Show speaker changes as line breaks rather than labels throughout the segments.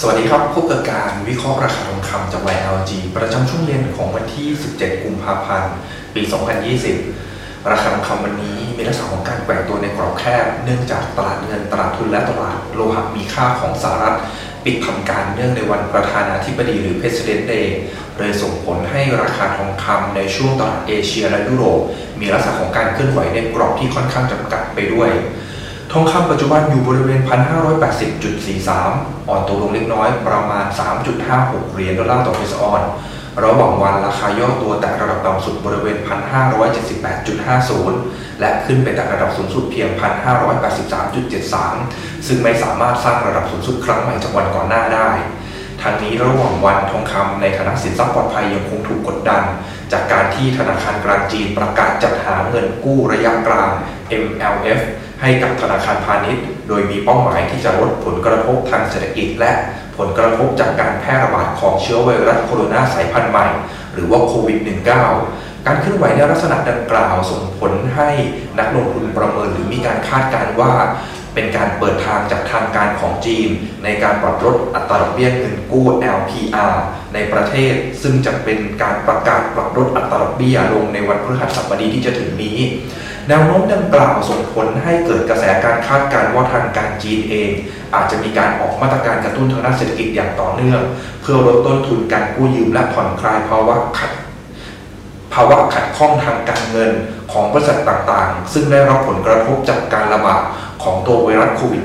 สวัสดีครับพบกับการวิเคราะห์ราคาทองคำจาก YLG ประจำช่วงเย็นของวันที่ 17 กุมภาพันธ์ ปี 2020 ราคาทองคำวันนี้มีลักษณะของการแกว่งตัวในกรอบแคบ เนื่องจากตลาดเงินตลาดทุนและตลาดโลหะมีค่าของสหรัฐ ปิดทำการเนื่องในวันประธานาธิบดีหรือ President Day เลยส่งผลให้ราคาทองคำในช่วงตลาดเอเชียและยุโรปมีลักษณะของการเคลื่อนไหวในกรอบที่ค่อนข้างจำกัดไปด้วย ทองคำปัจจุบันอยู่บริเวณ 1,580.43 อ่อนตัวลงเล็กน้อยประมาณ 3.56 เหรียญดอลลาร์ต่อเอสออนระหว่างวันราคาย่อตัวแต่ระดับต่ำสุดบริเวณ 1,578.50 และขึ้นไปแต่ระดับสูงสุดเพียง 1,583.73 ซึ่งไม่สามารถสร้างระดับสูงสุดครั้งใหม่จากวันก่อนหน้าได้ทางนี้ระหว่างวันทองคำในฐานะสินทรัพย์ปลอดภัยยังคงถูกกดดัน จากการที่ธนาคารกลางจีนประกาศจัดหาเงินกู้ระยะกลาง MLF ให้กับธนาคารพาณิชย์ โดยมีเป้าหมายที่จะลดผลกระทบทางเศรษฐกิจ และผลกระทบจากการแพร่ระบาดของเชื้อไวรัสโคโรนาสายพันธุ์ใหม่ หรือว่าโควิด -19 การเคลื่อนไหวในลักษณะดังกล่าวส่งผลให้นักลงทุนประเมินหรือมีการคาดการณ์ว่าเป็นการเปิดทางจากทางการของจีน ในการปรับลดอัตราดอกเบี้ยเงินกู้ LPR ในประเทศ ซึ่งจะเป็นการประกาศปรับลดอัตราดอกเบี้ยลงในวันพฤหัสบดีที่จะถึงนี้ แนวโน้มดังกล่าวส่งผลให้เกิดกระแสการคาดการณ์ว่าทางการจีนเอง อาจจะมีการออกมาตรการกระตุ้นทางด้านเศรษฐกิจอย่างต่อเนื่อง เพื่อลดต้นทุนการกู้ยืมและผ่อนคลายภาวะขัดภาวะขัดข้องทางการเงินของบริษัทต่างๆ ซึ่งได้รับผลกระทบจากการระบาดของตัวไวรัสโควิด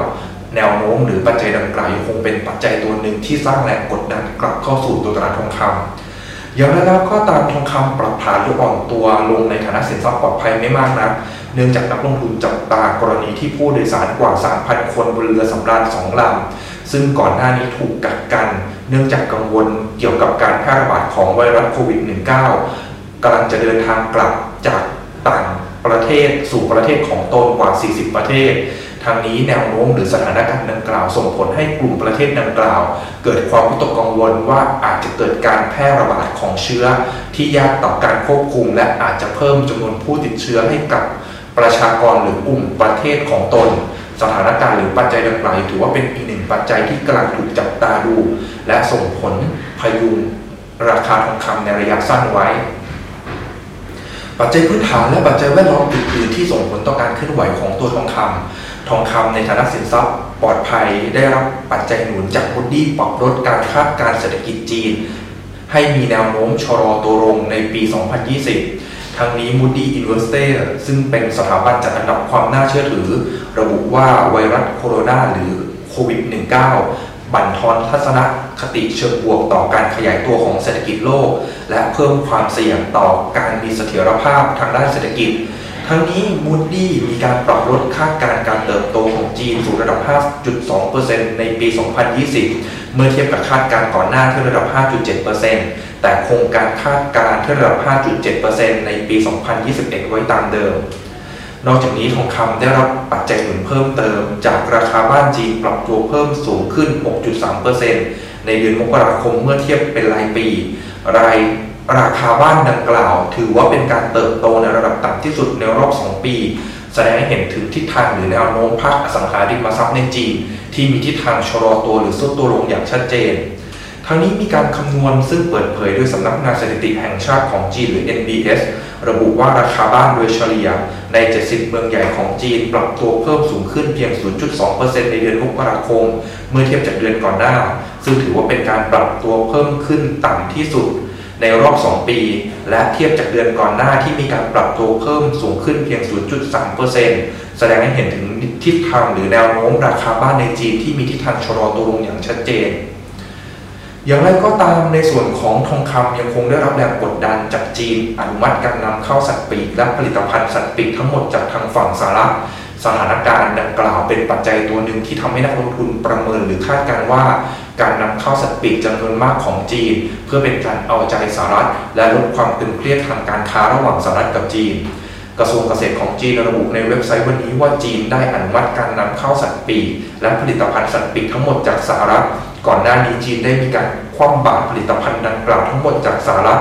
-19 แนวโน้มหรือปัจจัยดังกล่าวยังคงเป็นปัจจัยตัวหนึ่งที่สร้างแรงกดดันกลับเข้าสู่ตัวตลาดทองคำ อย่างไรแล้วก็ตามทองคำปรับฐานหรืออ่อนตัวลงในฐานะสินทรัพย์ปลอดภัยไม่มากนักเนื่องจากนักลงทุนจับตากรณีที่ผู้โดยสารกว่า 3,000 คนบนเรือสำราญสองลำซึ่งก่อนหน้านี้ถูกกักกัน เนื่องจากกังวลเกี่ยวกับการแพร่ระบาดของไวรัสโควิด -19 กำลังจะเดินทางกลับจากต่างประเทศสู่ประเทศของตนกว่า 40 ประเทศ ทางนี้แนวโน้มหรือสถานการณ์ดังกล่าว ส่งผลให้กลุ่มประเทศดังกล่าว เกิดความวิตกกังวลว่าอาจจะเกิดการแพร่ระบาดของเชื้อ ที่ยากต่อการควบคุม และอาจจะเพิ่มจำนวนผู้ติดเชื้อให้กับประชากรหรือกลุ่มประเทศของตน สถานการณ์หรือปัจจัยดังกล่าวถือว่าเป็นอีกหนึ่งปัจจัยที่กำลังถูกจับตาดู และส่งผลพยุงราคาทองคำในระยะสั้นไว้ ปัจจัยพื้นฐานและปัจจัยแวดล้อมอื่นๆที่ส่งผลต่อการเคลื่อนไหวของตัวทองคำ ทองคำในฐานะสินทรัพย์ ปลอดภัยได้รับปัจจัยหนุนจากบุดดี้ปรับลดการคาดการเศรษฐกิจจีน ให้มีแนวโน้มชะลอตัวลงในปี 2020 ทั้งนี้ Moody Investor ซึ่งเป็นสถาบันจัดอันดับความน่าเชื่อถือ ระบุว่าไวรัสโคโรนาหรือโควิด -19 บั่นทอนทัศนคติเชิงบวกต่อการขยายตัวของเศรษฐกิจโลก และเพิ่มความเสี่ยงต่อการมีเสถียรภาพทางด้านเศรษฐกิจ ทั้งนี้มูดดี้มีการปรับลดคาดการณ์การเติบโตของจีนสู่ระดับ 5.2%ในปี 2020 เมื่อเทียบกับคาดการณ์ก่อนหน้าที่ระดับ 5.7%แต่คงการคาดการณ์ที่ระดับ 5.7%ในปี 2021 ไว้ตามเดิม นอกจากนี้ทองคำได้รับปัจจัยหนุนเพิ่มเติม จากราคาบ้านจีนปรับตัวเพิ่มสูงขึ้น 6.3%ในเดือนมกราคมเมื่อเทียบเป็นรายปี ราย ราคาบ้านดังกล่าว ถือว่าเป็นการเติบโตในระดับต่ำที่สุดในรอบ 2 ปี แสดงให้เห็นถึงทิศทางหรือแนวโน้มภาคอสังหาริมทรัพย์ในจีน ที่มีทิศทางชะลอตัวหรือซุดตัวลงอย่างชัดเจนทั้งนี้มีการคำนวณซึ่งเปิดเผยโดยสำนักงานสถิติแห่งชาติของจีนหรือ NBS ระบุว่าราคาบ้านโดยเฉลี่ยใน 70 เมืองใหญ่ของจีน ปรับตัวเพิ่มสูงขึ้นเพียง 0.2%ในเดือนมกราคม เมื่อเทียบจากเดือนก่อนหน้า ซึ่งถือว่าเป็นการปรับตัวเพิ่มขึ้นต่ำที่สุด ในรอบ 2 ปี และเทียบจากเดือนก่อนหน้าที่มีการปรับตัวเพิ่มสูงขึ้นเพียง 0.3%แสดงให้เห็นถึงทิศทางหรือแนวโน้มราคาบ้านในจีนที่มีทิศทางชะลอตัวลงอย่างชัดเจน อย่างไรก็ตามในส่วนของทองคำยังคงได้รับแรงกดดันจากจีน อนุมัติการนำเข้าสัตว์ปีกและผลิตภัณฑ์สัตว์ปีกทั้งหมดจากทางฝั่งสหรัฐ สถานการณ์ดังกล่าวเป็นปัจจัยตัวหนึ่งที่ทำให้นักลงทุนประเมินหรือคาดการว่า การนำเข้าสัตว์ปีกจำนวนมากของจีน เพื่อเป็นการเอาใจสหรัฐ และลดความตึงเครียดทางการค้าระหว่างสหรัฐกับจีน กระทรวงเกษตรของจีนระบุในเว็บไซต์วันนี้ว่าจีนได้อนุมัติการนำเข้าสัตว์ปีกและผลิตภัณฑ์สัตว์ปีกทั้งหมดจากสหรัฐ ก่อนหน้านี้จีนได้มีการคว่ำบาตรผลิตภัณฑ์ดังกล่าวทั้งหมดจากสหรัฐ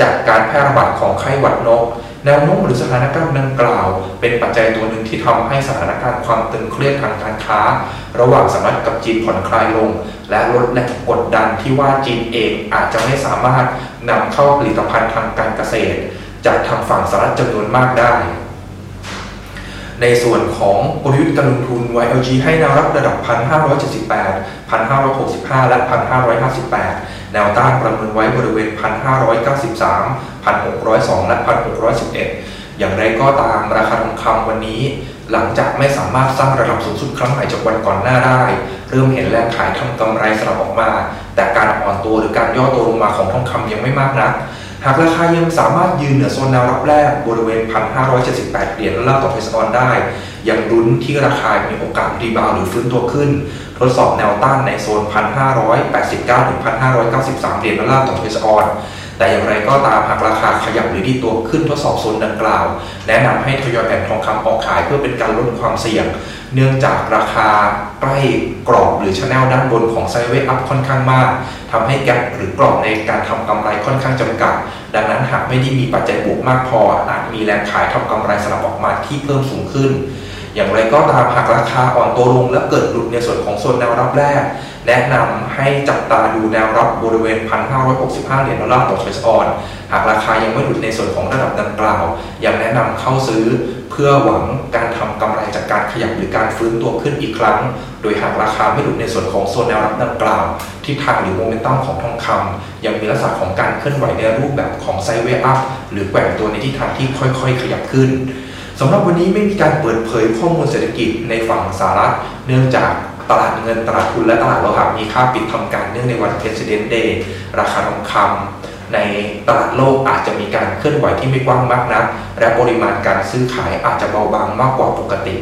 จากการแพร่ระบาดของไข้หวัดนก แนวโน้มหรือสถานการณ์ดังกล่าว เป็นปัจจัยตัวหนึ่งที่ทำให้สถานการณ์ความตึงเครียดทางการค้า ระหว่างสหรัฐกับจีนผ่อนคลายลง และลดแรงกดดันที่ว่าจีนเองอาจจะไม่สามารถนำเข้าผลิตภัณฑ์ทางการเกษตร จากทางฝั่งสหรัฐจำนวนมากได้ในส่วนของกลยุทธ์การลงทุน YLG ให้แนวรับระดับ 1,578 1,565 และ 1,558 แนวต้านประเมินไว้บริเวณ 1,593 1,602 และ 1,611 อย่างไรก็ตามราคาทองคำวันนี้ หลังจากไม่สามารถสร้างระดับสูงสุดครั้งใหม่จากวันก่อนหน้าได้ เริ่มเห็นแรงขายทำกำไรสลับออกมา แต่การอ่อนตัวหรือการย่อตัวลงมาของทองคำยังไม่มากนัก หากราคายังสามารถยืนเหนือโซนแนวรับแรกบริเวณ 1,578 เหรียญดอลลาร์ต่อเพสออนได้ ยังลุ้นที่ราคามีโอกาส rebound หรือฟื้นตัวขึ้น ทดสอบแนวต้านในโซน 1,589 ถึง 1,593 เหรียญดอลลาร์ต่อเพสออน แต่อย่างไรก็ตามหากราคาขยับหรือดีดตัวขึ้นทดสอบโซนดังกล่าว แนะนำให้ทยอยแบ่งทองคำออกขายเพื่อเป็นการลดความเสี่ยง เนื่องจากราคาใกล้กรอบหรือ channel ด้านบนของ sideway up ค่อนข้างมากทำให้ gap หรือกรอบในการทำกำไรค่อนข้างจำกัด ดังนั้นหากไม่ได้มีปัจจัยบวกมากพออาจมีแรงขายทำกำไรสลับออกมาที่เพิ่มสูงขึ้นอย่างไรก็ตามหากราคาอ่อนตัวลงและเกิดหลุดในส่วนของโซนแนวรับแรก แนะนำให้จับตาดูแนวรับบริเวณ 1,565 เหรียญดอลลาร์ต่อ troy ounce หากราคายังไม่หลุดในส่วนของระดับดังกล่าว ยังแนะนำเข้าซื้อเพื่อหวังการทำกำไรจากการขยับหรือการฟื้นตัวขึ้นอีกครั้ง โดยหากราคาไม่หลุดในส่วนของโซนแนวรับดังกล่าวทิศทางหรือโมเมนตัมของทองคำยังมีลักษณะของการเคลื่อนไหวในรูปแบบของ sideway up หรือแกว่งตัวในทิศทางที่ค่อยๆ ขยับขึ้นสำหรับวันนี้ไม่มีการเปิดเผยข้อมูลเศรษฐกิจในฝั่งสหรัฐ เนื่องจาก ตลาดเงินตลาดทุนและตลาดโลหะมีค่าปิดทำการเนื่องในวัน President Day ราคาทองคำในตลาดโลกอาจจะมีการเคลื่อนไหวที่ไม่กว้างมากนัก และปริมาณการซื้อขายอาจจะเบาบางมากกว่าปกติ